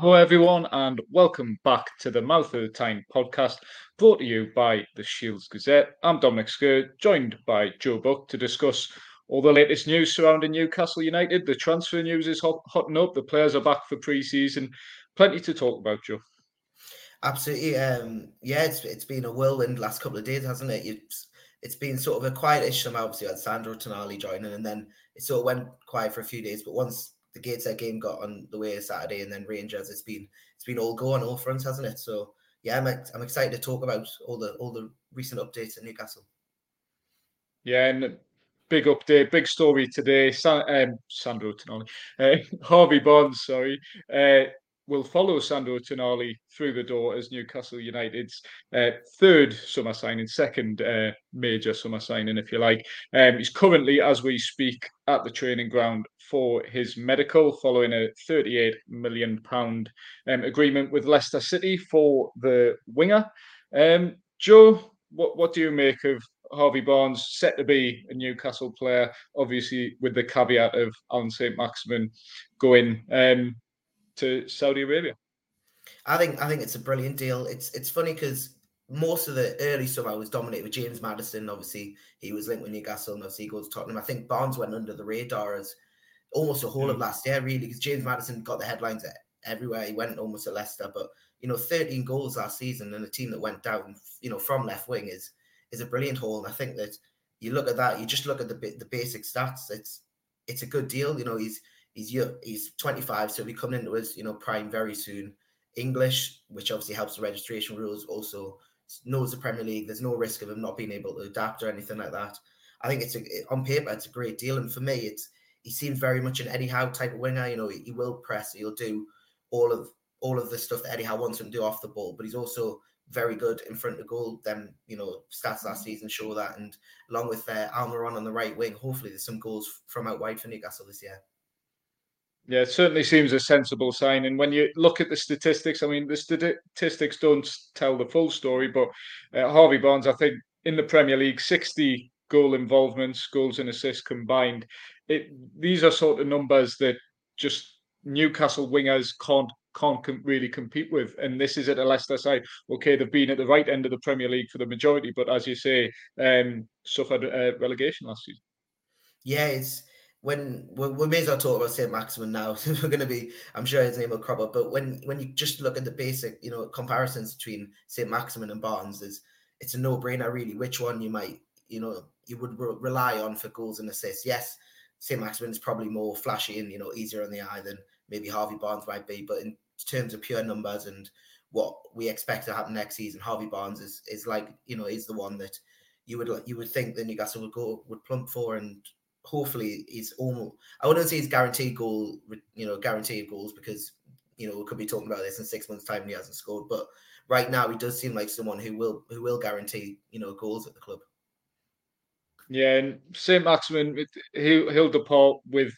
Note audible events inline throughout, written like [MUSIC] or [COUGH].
Hello, everyone, and welcome back to the Mouth of the Tyne podcast, brought to you by the Shields Gazette. I'm Dominic Scurr, joined by Joe Buck to discuss all the latest news surrounding Newcastle United. The transfer news is hot, hotting up. The players are back for pre-season. Plenty to talk about, Joe. Absolutely. Um, yeah, it's it's been a whirlwind last couple of days, hasn't it? It's, it's been sort of a quietish summer. Obviously, had Sandro Tonali joining, and then it sort of went quiet for a few days. But once the Gateshead game got on the way Saturday, and then Rangers. It's been it's been all go on all fronts, hasn't it? So yeah, I'm I'm excited to talk about all the all the recent updates at Newcastle. Yeah, and big update, big story today. San, um, Sandro Tonali, uh, [LAUGHS] Harvey Barnes, sorry, uh, will follow Sandro Tonali through the door as Newcastle United's uh, third summer signing, second uh, major summer signing, if you like. Um, he's currently, as we speak, at the training ground for his medical following a 38 million pound um, agreement with Leicester City for the winger. Um, Joe, what what do you make of Harvey Barnes set to be a Newcastle player? Obviously, with the caveat of Allan St Maximin going. Um, to Saudi Arabia. I think I think it's a brilliant deal. It's it's funny because most of the early summer was dominated with James Maddison. Obviously, he was linked with Newcastle and obviously he goes to Tottenham. I think Barnes went under the radar as almost the whole mm. of last year, really, because James Maddison got the headlines everywhere. He went almost at Leicester, but you know, 13 goals last season and a team that went down, you know, from left wing is is a brilliant haul. And I think that you look at that, you just look at the the basic stats. It's it's a good deal. You know, he's He's he's 25, so he'll be coming into his you know prime very soon. English, which obviously helps the registration rules, also knows the Premier League. There's no risk of him not being able to adapt or anything like that. I think it's a, on paper it's a great deal, and for me, it's he seems very much an Eddie Howe type of winger. You know, he, he will press, he'll do all of all of the stuff that Eddie Howe wants him to do off the ball, but he's also very good in front of goal. Then you know stats last season show that, and along with uh, Almiron on the right wing, hopefully there's some goals from out wide for Newcastle this year. Yeah, it certainly seems a sensible sign. And when you look at the statistics, I mean, the statistics don't tell the full story, but uh, Harvey Barnes, I think, in the Premier League, 60 goal involvements, goals and assists combined. It, these are sort of numbers that just Newcastle wingers can't can't really compete with. And this is at a Leicester side. Okay, they've been at the right end of the Premier League for the majority, but as you say, um, suffered uh, relegation last season. Yeah, it's when we may as well talk about Saint Maximin now. [LAUGHS] We're going to be, I'm sure his name will crop up. But when when you just look at the basic, you know, comparisons between Saint Maximin and Barnes, is it's a no brainer really. Which one you might, you know, you would re- rely on for goals and assists? Yes, Saint Maximin is probably more flashy and you know easier on the eye than maybe Harvey Barnes might be. But in terms of pure numbers and what we expect to happen next season, Harvey Barnes is is like you know is the one that you would you would think the Newcastle would go would plump for and hopefully he's almost I wouldn't say he's guaranteed goal, you know, guaranteed goals because you know we could be talking about this in six months' time and he hasn't scored. But right now he does seem like someone who will who will guarantee, you know, goals at the club. Yeah, and St. Maximin he'll he'll depart with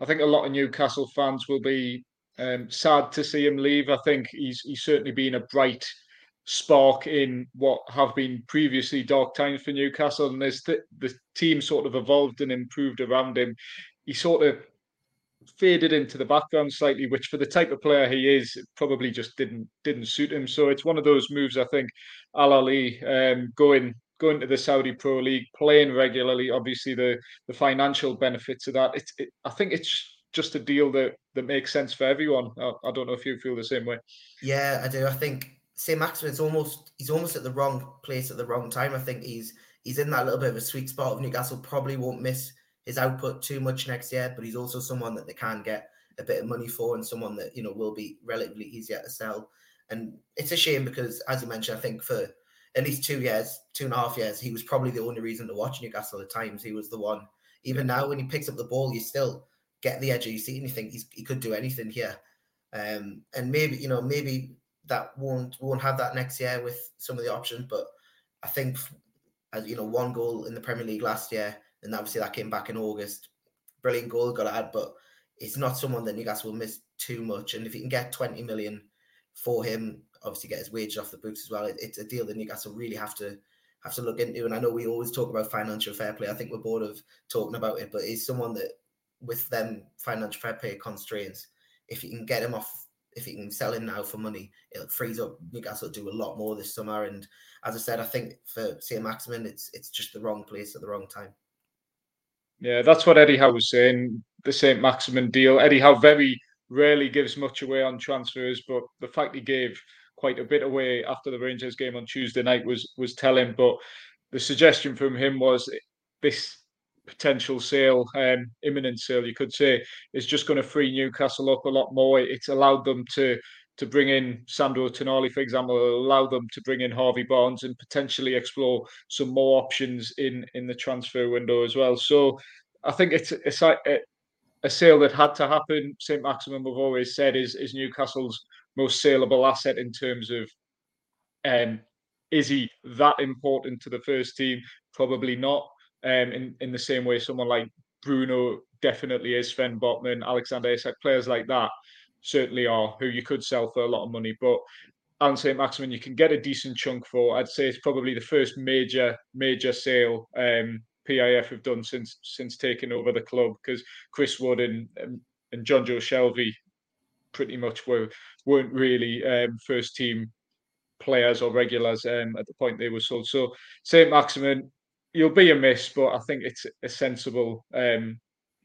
I think a lot of Newcastle fans will be um, sad to see him leave. I think he's he's certainly been a bright spark in what have been previously dark times for Newcastle. And as the, the team sort of evolved and improved around him, he sort of faded into the background slightly, which for the type of player he is, probably just didn't didn't suit him. So it's one of those moves I think Al-Ahli um, going going to the Saudi Pro League, playing regularly. Obviously, the the financial benefits of that. It's it, I think it's just a deal that that makes sense for everyone. I, I don't know if you feel the same way. Yeah, I do. I think St. Maximin's almost he's almost at the wrong place at the wrong time. I think he's he's in that little bit of a sweet spot of Newcastle. Probably won't miss his output too much next year, but he's also someone that they can get a bit of money for and someone that you know will be relatively easier to sell. And it's a shame because, as you mentioned, I think for at least two years, two and a half years, he was probably the only reason to watch Newcastle at times. He was the one. Even now, when he picks up the ball, you still get the edge of your seat and you think he could do anything here. Um, and maybe you know maybe that won't won't have that next year with some of the options. But I think as you know, one goal in the Premier League last year, and obviously that came back in August. Brilliant goal, got to add, but it's not someone that Newcastle will miss too much. And if you can get 20 million for him, obviously get his wages off the books as well, it, it's a deal that Newcastle really have to have to look into. And I know we always talk about financial fair play. I think we're bored of talking about it, but he's someone that with them financial fair play constraints, if you can get him off if he can sell him now for money, it frees up Newcastle to do a lot more this summer. And as I said, I think for St. Maximin, it's it's just the wrong place at the wrong time. Yeah, that's what Eddie Howe was saying. The St. Maximin deal. Eddie Howe very rarely gives much away on transfers, but the fact he gave quite a bit away after the Rangers game on Tuesday night was was telling. But the suggestion from him was this potential sale, um, imminent sale, you could say, is just going to free Newcastle up a lot more. It's allowed them to to bring in Sandro Tonali, for example, allow them to bring in Harvey Barnes and potentially explore some more options in in the transfer window as well. So I think it's it's a, a sale that had to happen. St. Maximin, we've always said, is is Newcastle's most saleable asset in terms of um, is he that important to the first team? Probably not. Um, in in the same way, someone like Bruno definitely is. Sven Botman, Alexander Isak, players like that certainly are who you could sell for a lot of money. But Allan St. Maximin, you can get a decent chunk for. I'd say it's probably the first major major sale um, PIF have done since since taking over the club because Chris Wood and and Jonjo Shelvey pretty much were weren't really um, first team players or regulars um, at the point they were sold. So St. Maximin, you'll be a miss, but I think it's a sensible um,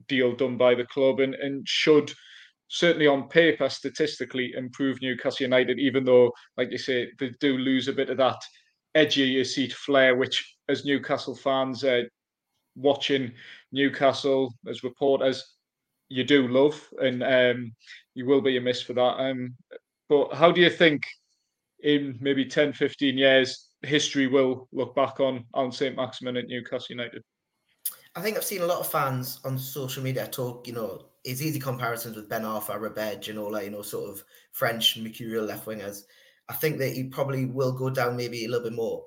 deal done by the club and, and should certainly on paper statistically improve Newcastle United, even though, like you say, they do lose a bit of that edgy your seat flair, which as Newcastle fans uh, watching Newcastle as reporters, you do love, and um, you will be a miss for that. Um, but how do you think in maybe 10, 15 years, history will look back on on St. Maximin at Newcastle United? I think I've seen a lot of fans on social media talk, you know, it's easy comparisons with Ben Arfa, Robert, and all that, you know, sort of French mercurial left wingers. I think that he probably will go down maybe a little bit more.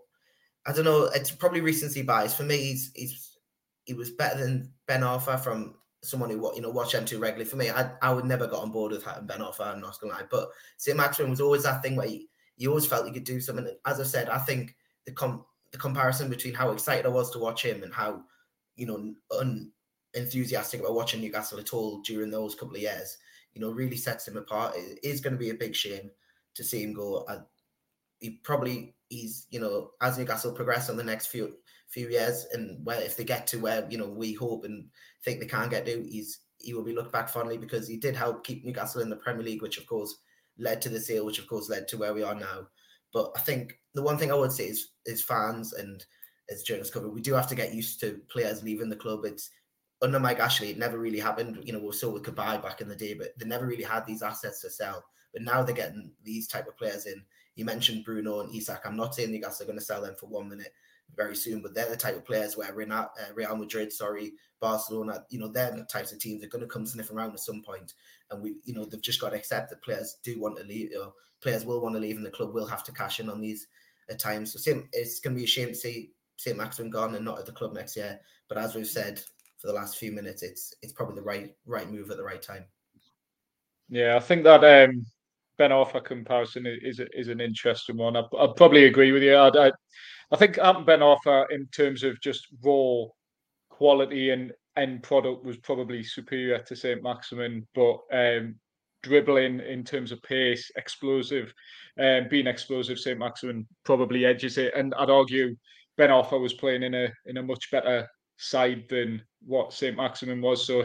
I don't know. It's probably recency bias. For me, he's he's he was better than Ben Arfa from someone who you know watch M2 regularly. For me, I, I would never got on board with Ben Arfa. I'm not gonna lie, but St. Maximin was always that thing where he, you always felt he could do something. And As I said, I think the com- the comparison between how excited I was to watch him and how you know un- enthusiastic about watching Newcastle at all during those couple of years, you know, really sets him apart. It is going to be a big shame to see him go. I, he probably he's you know as Newcastle progress on the next few few years and where if they get to where you know we hope and think they can get to, he's he will be looked back fondly because he did help keep Newcastle in the Premier League, which of course led to the sale, which of course led to where we are now. But I think the one thing I would say is is fans and as journalists cover, we do have to get used to players leaving the club. It's under Mike Ashley, it never really happened. You know, we saw with Cabaye back in the day, but they never really had these assets to sell. But now they're getting these type of players in. You mentioned Bruno and Isak. I'm not saying Newcastle are going to sell them for one minute very soon, but they're the type of players where Real, uh, Real Madrid, sorry, Barcelona, you know, they're the types of teams that are going to come sniffing around at some point. And we, you know, they've just got to accept that players do want to leave. Know, players will want to leave, and the club will have to cash in on these at times. So same, it's going to be a shame to see St. Maximin gone and not at the club next year. But as we've said, for the last few minutes, it's it's probably the right right move at the right time. Yeah, I think that um, Ben Arfa comparison is is an interesting one. I, I probably agree with you. I, I, I think Ben Arfa, in terms of just raw quality and end product, was probably superior to Saint Maximin, but um, dribbling in terms of pace, explosive, um, being explosive, Saint Maximin probably edges it. And I'd argue Ben Arfa was playing in a in a much better side than what St. Maximin was. So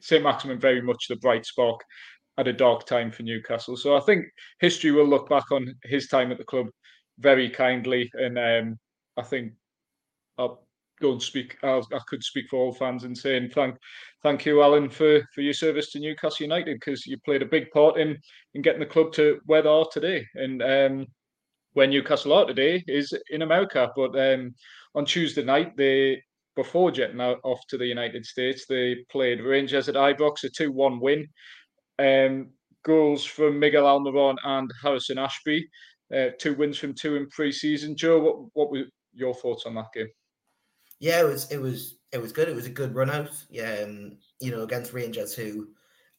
St. Maximin very much the bright spark at a dark time for Newcastle. So I think history will look back on his time at the club very kindly, and um, I think I'll go and speak. I'll, i could speak for all fans and saying thank, thank you, Allan, for for your service to Newcastle United because you played a big part in in getting the club to where they are today. And um, where Newcastle are today is in America, but um, on Tuesday night they before jetting out off to the United States, they played Rangers at Ibrox, a 2 1 win. Um, goals from Miguel Almiron and Harrison Ashby, uh, two wins from two in pre season. Joe, what, what were your thoughts on that game? Yeah, it was it was it was good. It was a good run out. Yeah, um, you know, against Rangers, who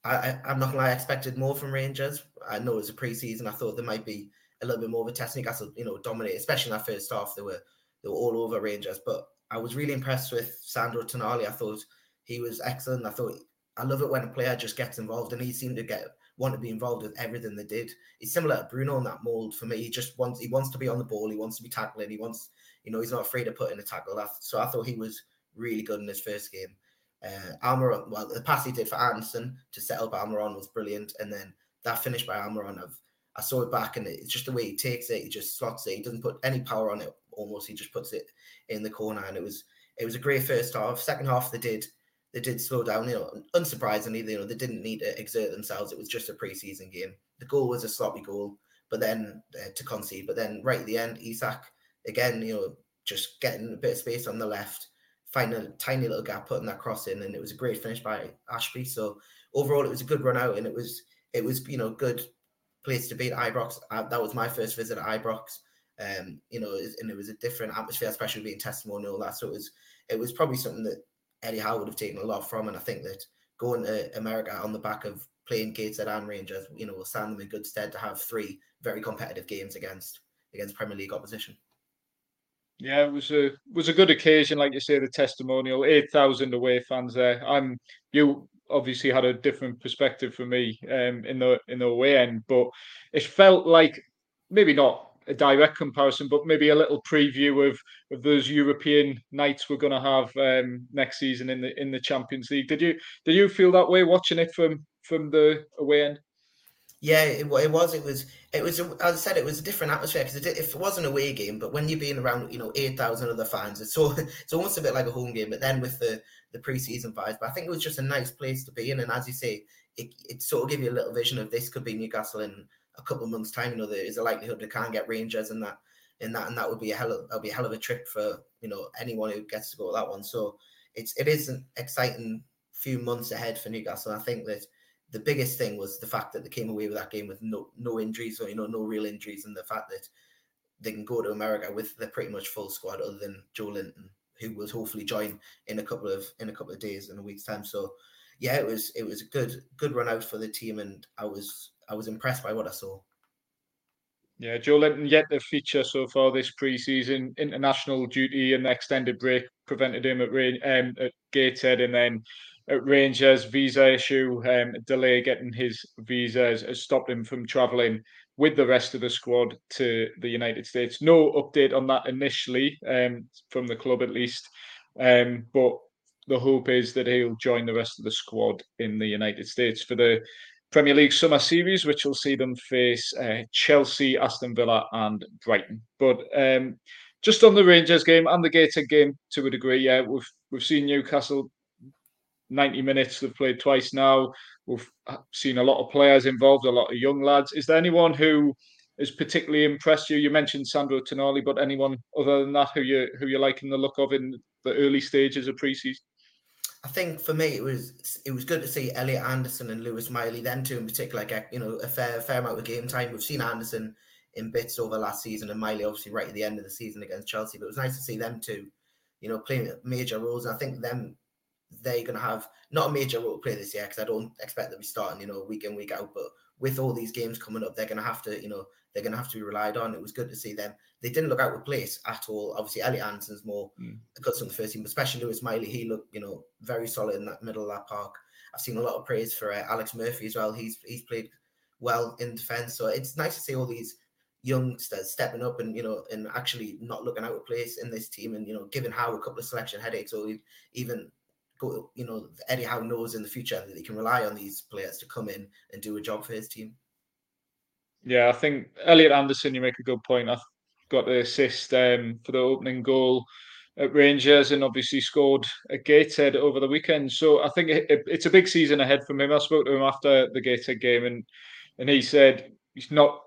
I, I am not gonna lie, I expected more from Rangers. I know it was a pre-season. I thought there might be a little bit more of a test. Newcastle, you know, dominate, especially in that first half. They were they were all over Rangers, but I was really impressed with Sandro Tonali. I thought he was excellent. I thought I love it when a player just gets involved, and he seemed to get want to be involved with everything they did. He's similar to Bruno in that mold for me. He just wants he wants to be on the ball. He wants to be tackling. He wants you know he's not afraid to put in a tackle. So I thought he was really good in his first game. Uh, Almiron, well, the pass he did for Anderson to set up Almiron was brilliant, and then that finish by Almiron, I've, I saw it back, and it's just the way he takes it. He just slots it. He doesn't put any power on it. Almost, he just puts it in the corner, and it was it was a great first half. Second half, they did they did slow down. You know, unsurprisingly, you know they didn't need to exert themselves. It was just a preseason game. The goal was a sloppy goal, but then uh, to concede. But then right at the end, Isak again, you know, just getting a bit of space on the left, finding a tiny little gap, putting that cross in, and it was a great finish by Ashby. So overall, it was a good run out, and it was it was you know good place to be at Ibrox. Uh, that was my first visit at Ibrox. Um, you know, and it was a different atmosphere, especially being testimonial. That so it was it was probably something that Eddie Howe would have taken a lot from, and I think that going to America on the back of playing Gateshead and Rangers, you know, will stand them in good stead to have three very competitive games against against Premier League opposition. Yeah, it was a was a good occasion, like you say, the testimonial, eight thousand away fans there. I'm you obviously had a different perspective for me um, in the in the away end, but it felt like maybe not a direct comparison, but maybe a little preview of of those European nights we're going to have um, next season in the in the Champions League. Did you did you feel that way watching it from from the away end? Yeah, it, it was. It was. It was. As I said, it was a different atmosphere because it, it wasn't a away game, but when you're being around, you know, eight thousand other fans, it's so [LAUGHS] it's almost a bit like a home game. But then with the the preseason vibes, but I think it was just a nice place to be in. And as you say, it, it sort of give you a little vision of this could be Newcastle in a couple of months' time. You know, there is a likelihood they can't get Rangers and that, in that, and that would be a hell of that'll be a hell of a trip for you know anyone who gets to go to that one. So it's it is an exciting few months ahead for Newcastle. I think that the biggest thing was the fact that they came away with that game with no no injuries or you know no real injuries, and the fact that they can go to America with the pretty much full squad other than Joelinton, who will hopefully join in a couple of in a couple of days in a week's time. So yeah, it was it was a good good run out for the team, and I was I was impressed by what I saw. Yeah, Joelinton yet to feature so far this pre-season. International duty and the extended break prevented him at, um, at Gateshead, and then at Rangers visa issue, um, delay getting his visa has, has stopped him from travelling with the rest of the squad to the United States. No update on that initially um, from the club, at least, um, but the hope is that he'll join the rest of the squad in the United States for the Premier League Summer Series, which will see them face uh, Chelsea, Aston Villa, and Brighton. But um, just on the Rangers game and the Gateshead game to a degree, yeah, we've we've seen Newcastle 90 minutes. They've played twice now. We've uh, seen a lot of players involved, a lot of young lads. Is there anyone who has particularly impressed you? You mentioned Sandro Tonali, but anyone other than that who you who you liking the look of in the early stages of preseason? I think for me it was it was good to see Elliot Anderson and Lewis Miley, then two in particular, get you know a fair fair amount of game time. We've seen Anderson in bits over last season, and Miley obviously right at the end of the season against Chelsea. But it was nice to see them two, you know, playing major roles. And I think them they're going to have not a major role to play this year because I don't expect them to be starting, you know, week in week out. But with all these games coming up, they're going to have to, you know, they're going to have to be relied on. It was good to see them. They didn't look out of place at all. Obviously, Elliot Anderson's more mm. cuts on the first team, but especially Lewis Miley. He looked, you know, very solid in that middle of that park. I've seen a lot of praise for uh, Alex Murphy as well. He's he's played well in defence, so it's nice to see all these youngsters stepping up and you know and actually not looking out of place in this team and you know giving Howe a couple of selection headaches or even go, you know, Eddie Howe knows in the future that he can rely on these players to come in and do a job for his team. Yeah, I think Elliot Anderson, you make a good point. I got the assist um, for the opening goal at Rangers and obviously scored a Gateshead over the weekend. So I think it, it, it's a big season ahead for him. I spoke to him after the Gateshead game and and he said he's not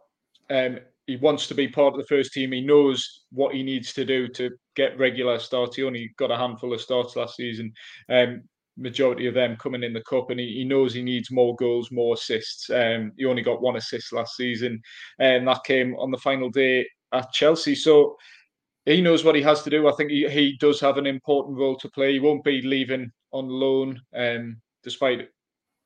um, he wants to be part of the first team. He knows what he needs to do to get regular starts. He only got a handful of starts last season. Um, majority of them coming in the cup, and he, he knows he needs more goals, more assists. Um, he only got one assist last season, and that came on the final day at Chelsea. So he knows what he has to do. I think he, he does have an important role to play. He won't be leaving on loan, um, despite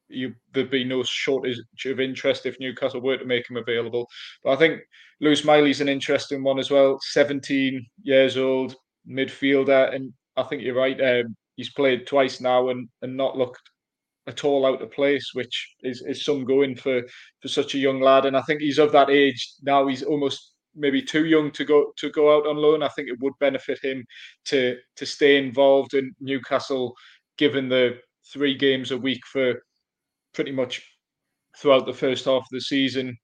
you there'd be no shortage of interest if Newcastle were to make him available. But I think Lewis Miley's an interesting one as well. 17 years old, midfielder, and I think you're right. Um, he's played twice now and and not looked at all out of place, which is, is some going for for such a young lad. And I think he's of that age now. He's almost maybe too young to go to go out on loan. I think it would benefit him to to stay involved in Newcastle, given the three games a week for pretty much throughout the first half of the season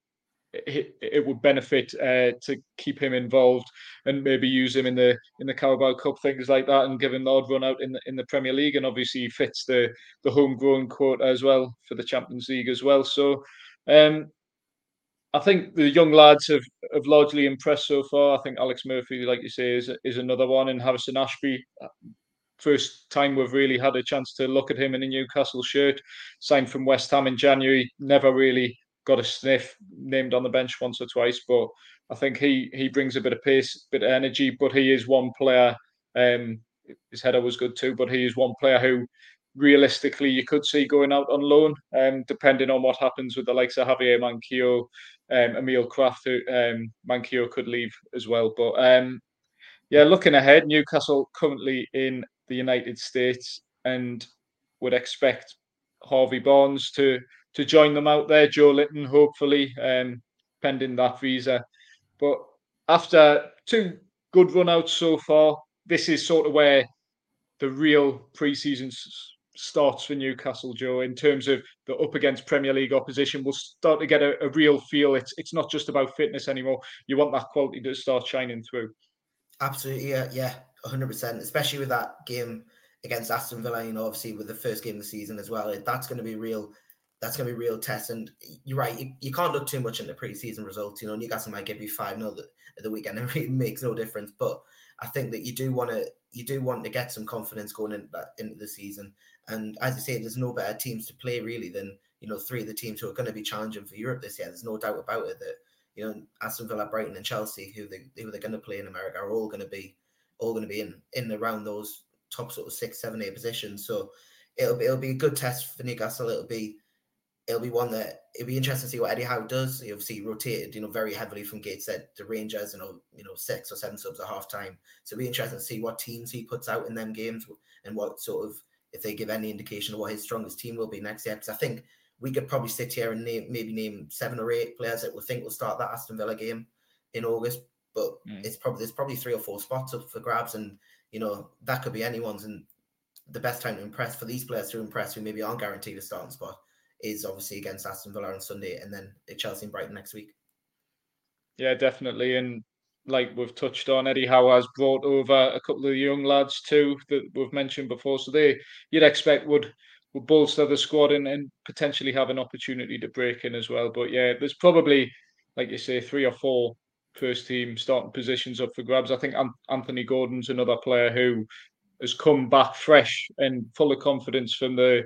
it, it would benefit uh, to keep him involved and maybe use him in the in the Carabao Cup things like that and give him the odd run out in the, in the Premier League and obviously he fits the the homegrown quota as well for the Champions League as well so um, I think the young lads have, have largely impressed so far. I think Alex Murphy, like you say, is is another one, and Harrison Ashby. First time we've really had a chance to look at him in a Newcastle shirt, signed from West Ham in January. Never really got a sniff, named on the bench once or twice, but I think he he brings a bit of pace, bit of energy. But he is one player. Um, his header was good too, but he is one player who realistically you could see going out on loan, um, depending on what happens with the likes of Javier Manquillo, um, Emil Krafth, who um, Manquillo could leave as well. But um, yeah, looking ahead, Newcastle currently in the United States and would expect Harvey Barnes to to join them out there. Joelinton, hopefully, um, pending that visa. But after two good runouts so far, this is sort of where the real pre-season starts for Newcastle, Joe. In terms of the up against Premier League opposition, we'll start to get a, a real feel. It's it's not just about fitness anymore. You want that quality to start shining through. Absolutely, yeah, yeah, hundred percent. Especially with that game against Aston Villa, you know, obviously with the first game of the season as well. That's going to be real that's going to be real test. And you're right, you, you can't look too much into preseason results. You know, Newcastle might give you five 0 the, the weekend. [LAUGHS] It really makes no difference. But I think that you do want to you do want to get some confidence going into that into the season. And as you say, there's no better teams to play really than you know three of the teams who are going to be challenging for Europe this year. There's no doubt about it that you know Aston Villa, Brighton, and Chelsea, who they who they're going to play in America, are all going to be all going to be in in around those top sort of six, seven, eight positions. So it'll be it'll be a good test for Newcastle. It'll be it'll be one that it'll be interesting to see what Eddie Howe does. He obviously rotated, you know, very heavily from Gateshead to Rangers, you know, you know, six or seven subs at half time. So it'll be interesting to see what teams he puts out in them games and what sort of if they give any indication of what his strongest team will be next year. Because I think we could probably sit here and name maybe name seven or eight players that we think will start that Aston Villa game in August. But mm. it's probably there's probably three or four spots up for grabs, and you know that could be anyone's. And the best time to impress for these players to impress who maybe aren't guaranteed a starting spot is obviously against Aston Villa on Sunday and then Chelsea and Brighton next week. Yeah, definitely. And like we've touched on, Eddie Howe has brought over a couple of young lads too that we've mentioned before. So they you'd expect would would bolster the squad and, and potentially have an opportunity to break in as well. But yeah, there's probably, like you say, three or four first team starting positions up for grabs. I think Anthony Gordon's another player who has come back fresh and full of confidence from the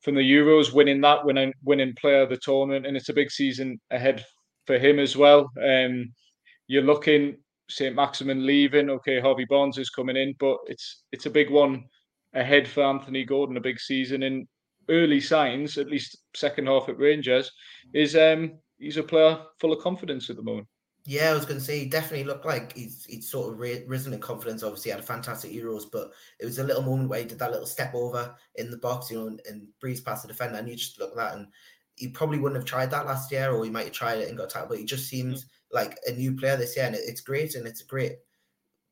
from the Euros, winning that, winning winning player of the tournament, and it's a big season ahead for him as well. Um, you're looking St. Maximin leaving. Okay, Harvey Barnes is coming in, but it's it's a big one ahead for Anthony Gordon. A big season in early signs, at least second half at Rangers, is um he's a player full of confidence at the moment. Yeah, I was going to say he definitely looked like he's he's sort of risen in confidence. Obviously, had a fantastic Euros, but it was a little moment where he did that little step over in the box, you know, and, and breeze past the defender, and you just look at that, and he probably wouldn't have tried that last year, or he might have tried it and got tackled. But he just seems mm-hmm. like a new player this year, and it, it's great, and it's a great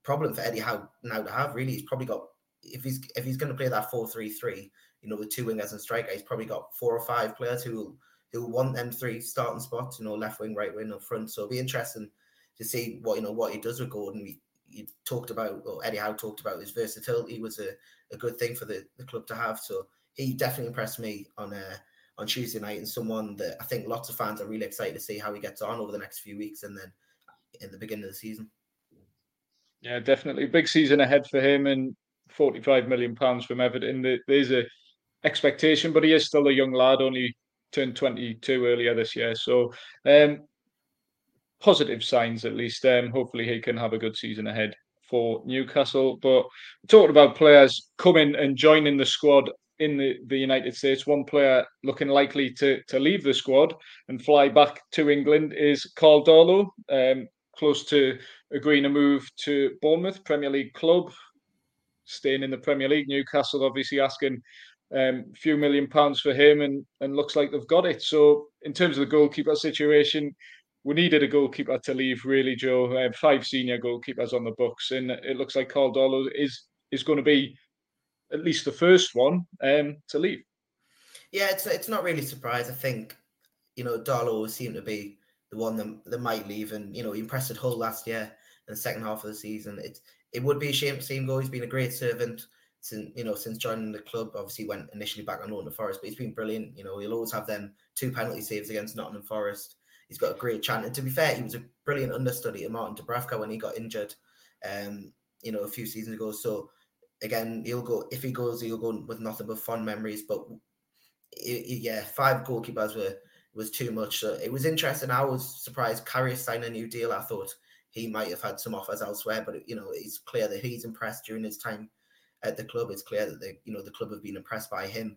problem for Eddie Howe now to have. Really, he's probably got if he's if he's going to play that four three three, you know, with two wingers and striker, he's probably got four or five players who will who want them three starting spots, you know, left wing, right wing, up front. So it'll be interesting to see what you know what he does with Gordon. We talked about, or Eddie Howe talked about his versatility was a, a good thing for the, the club to have. So he definitely impressed me on uh, on Tuesday night, and someone that I think lots of fans are really excited to see how he gets on over the next few weeks, and then in the beginning of the season. Yeah, definitely big season ahead for him, and forty-five million pounds from Everton. There's a expectation, but he is still a young lad, only turned 22 earlier this year. So um, positive signs at least. Um, hopefully he can have a good season ahead for Newcastle. But talking about players coming and joining the squad in the, the United States. One player looking likely to, to leave the squad and fly back to England is Karl Darlow, um, close to agreeing a move to Bournemouth, Premier League club, staying in the Premier League. Newcastle obviously asking um, few million pounds for him, and and looks like they've got it. So in terms of the goalkeeper situation, we needed a goalkeeper to leave. Really, Joe. Uh, five senior goalkeepers on the books, and it looks like Karl Darlow is is going to be at least the first one um, to leave. Yeah, it's it's not really a surprise. I think you know Darlow seemed to be the one that, that might leave, and you know he impressed at Hull last year in the second half of the season. It it would be a shame to see him go. He's been a great servant since you know since joining the club. Obviously, went initially back on Nottingham Forest, but he's been brilliant. You know, he'll always have them two penalty saves against Nottingham Forest. He's got a great chance, and to be fair, he was a brilliant understudy to Martin Dubravka when he got injured. Um, you know, a few seasons ago. So again, he'll go if he goes, he'll go with nothing but fond memories. But it, it, yeah, five goalkeepers were was too much. So it was interesting. I was surprised Karius signed a new deal. I thought he might have had some offers elsewhere, but you know, it's clear that he's impressed during his time at the club. It's clear that the you know the club have been impressed by him,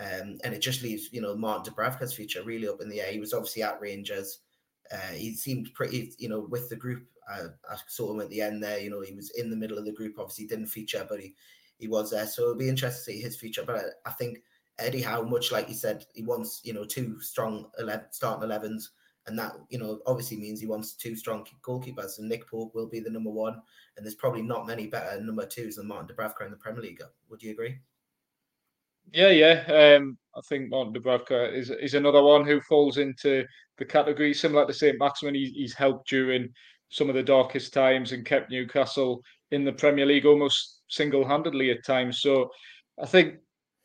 um, and it just leaves you know Martin Dubravka's future really up in the air. He was obviously at Rangers. Uh, he seemed pretty, you know, with the group. Uh, I saw him at the end there. You know, he was in the middle of the group. Obviously, didn't feature, but he he was there. So it'll be interesting to see his future. But I, I think Eddie Howe, much like you said, he wants you know two strong 11, starting 11s, and that you know obviously means he wants two strong goalkeepers. And Nick Pope will be the number one, and there's probably not many better number twos than Martin Dubravka in the Premier League. Would you agree? Yeah, yeah. Um, I think Martin Dubravka is is another one who falls into the category similar to Saint Maximin. He, he's helped during some of the darkest times and kept Newcastle in the Premier League almost single handedly at times. So I think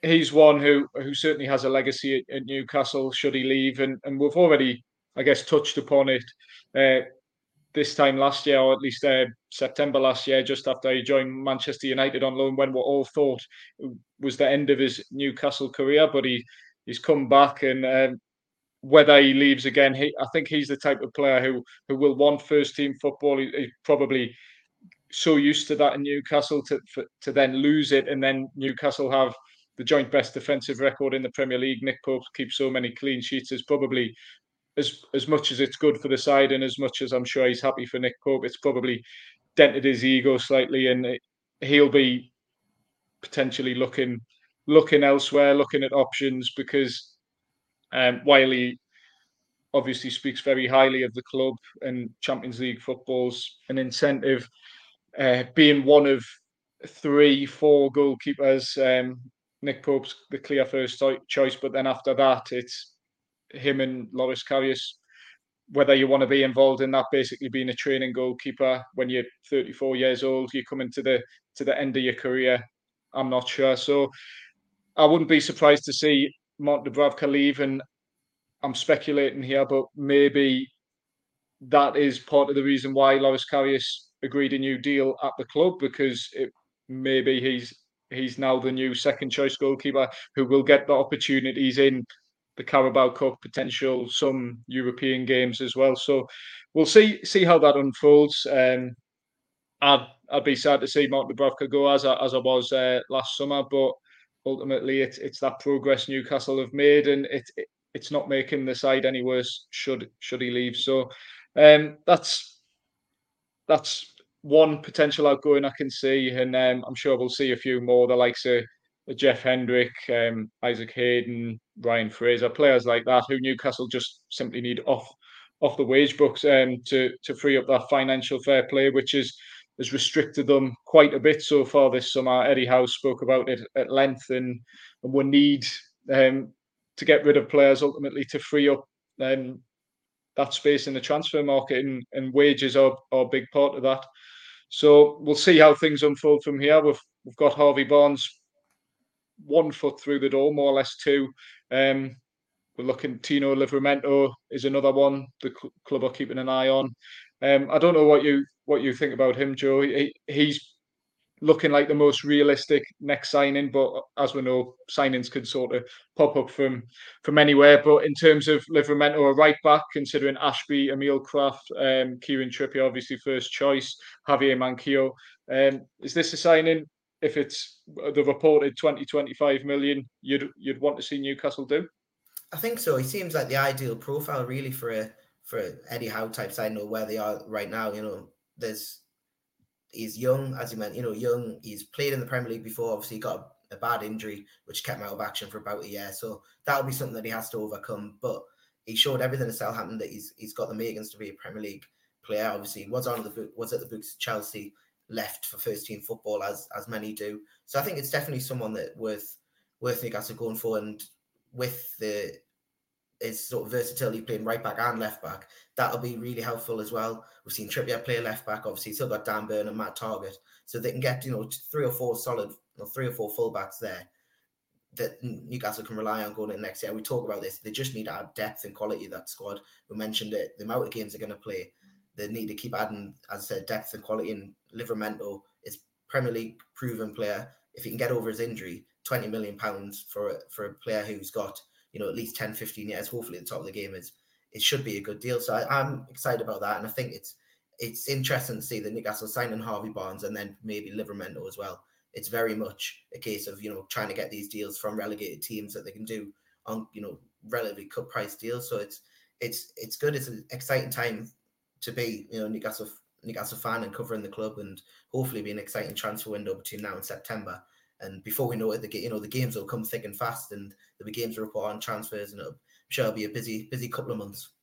he's one who who certainly has a legacy at, at, Newcastle. Should he leave, and and we've already, I guess, touched upon it uh, this time last year, or at least uh, September last year, just after he joined Manchester United on loan, when we all thought was the end of his Newcastle career, but he he's come back and. Um, whether he leaves again, he, I think he's the type of player who who will want first team football. He, he probably so used to that in Newcastle to for, to then lose it, and then Newcastle have the joint best defensive record in the Premier League. Nick Pope keeps so many clean sheets is probably as as much as it's good for the side and as much as I'm sure he's happy for Nick Pope, it's probably dented his ego slightly, and it, he'll be potentially looking looking elsewhere, looking at options because um, while he obviously speaks very highly of the club and Champions League football's an incentive, uh, being one of three, four goalkeepers um, Nick Pope's the clear first choice, but then after that, it's him and Loris Karius. Whether you want to be involved in that, basically being a training goalkeeper when you're 34 years old, you're coming to the to the end of your career. I'm not sure, so I wouldn't be surprised to see Martin Dubravka leave, and I'm speculating here, but maybe that is part of the reason why Loris Karius agreed a new deal at the club because it maybe he's he's now the new second choice goalkeeper who will get the opportunities in the Carabao Cup, potential some European games as well. So we'll see see how that unfolds. Um, I'd I'd be sad to see Martin Dubravka go as I, as I was uh, last summer, but ultimately it's it's that progress Newcastle have made, and it, it it's not making the side any worse should should he leave. So um, that's that's one potential outgoing I can see, and um, I'm sure we'll see a few more. The likes of Jeff Hendrick, um, Isaac Hayden, Ryan Fraser, players like that who Newcastle just simply need off off the wage books um, to to free up that financial fair play, which is has restricted them quite a bit so far this summer. Eddie Howe spoke about it at length, and, and we need um, to get rid of players ultimately to free up um, that space in the transfer market, and, and wages are, are a big part of that. So we'll see how things unfold from here. We've we've got Harvey Barnes one foot through the door, more or less two. Um, we're looking. Tino Livramento is another one the cl- club are keeping an eye on. Um, I don't know what you what you think about him, Joe. He, he's looking like the most realistic next signing. But as we know, signings can sort of pop up from from anywhere. But in terms of Livramento, a right back, considering Ashby, Emil Krafth, um, Kieran Trippier, obviously first choice, Javier Manquillo. Um, is this a signing? If it's uh, the reported 20, 25 million, you'd you'd want to see Newcastle do? I think so. He seems like the ideal profile, really, for a for Eddie Howe type side. Know where they are right now. You know, there's he's young, as you meant, you know, young. He's played in the Premier League before. Obviously, got a bad injury, which kept him out of action for about a year. So that'll be something that he has to overcome. But he showed everything at Southampton that he's he's got the makings to be a Premier League player. Obviously, was on the was at the books Chelsea, left for first team football as as many do. So I think it's definitely someone that worth worth Newcastle going for. And with the his sort of versatility playing right back and left back, that'll be really helpful as well. We've seen Trippier play left back, obviously, still got Dan Burn and Matt Targett. So they can get, you know, three or four solid, or three or four fullbacks there that Newcastle can rely on going in next year. We talk about this. They just need to add depth and quality of that squad. We mentioned it. The amount of games they're going to play, they need to keep adding, as I said, depth and quality. And Livramento is Premier League proven player. If he can get over his injury, 20 million pounds for for a player who's got you know at least 10 15 years hopefully at the top of the game is it should be a good deal so I, am excited about that and i think it's it's interesting to see the newcastle signing harvey barnes and then maybe livramento as well it's very much a case of you know trying to get these deals from relegated teams that they can do on you know relatively cut price deals so it's it's it's good it's an exciting time to be you know newcastle newcastle fan and covering the club and hopefully be an exciting transfer window between now and september and before we know it, the you know the games will come thick and fast, and there'll be games to report on transfers, and it'll, I'm sure it'll be a busy busy couple of months.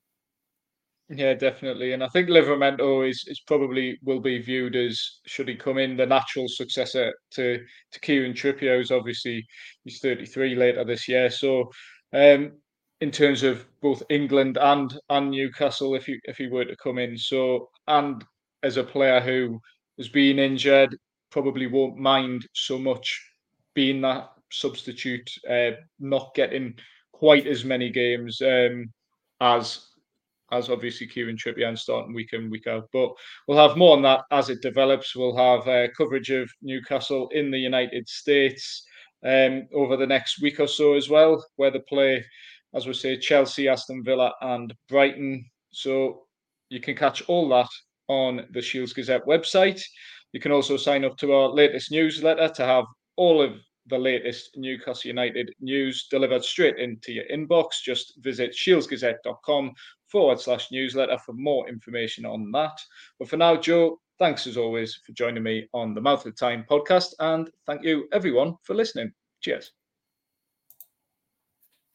Yeah, definitely, and I think Livramento is is probably will be viewed as should he come in the natural successor to to Kieran Trippier, who's obviously he's 33 later this year. So, um, in terms of both England and and Newcastle, if you if he were to come in, so and as a player who has been injured, probably won't mind so much being that substitute, uh, not getting quite as many games um, as as obviously Kieran Trippier and starting week in week out. But we'll have more on that as it develops. We'll have uh, coverage of Newcastle in the United States um, over the next week or so as well, where they play, as we say, Chelsea, Aston Villa, and Brighton. So you can catch all that on the Shields Gazette website. You can also sign up to our latest newsletter to have all of the latest Newcastle United news delivered straight into your inbox. Just visit shieldsgazette.com forward slash newsletter for more information on that. But for now, Joe, thanks as always for joining me on the Mouth of Tyne podcast. And thank you, everyone, for listening. Cheers.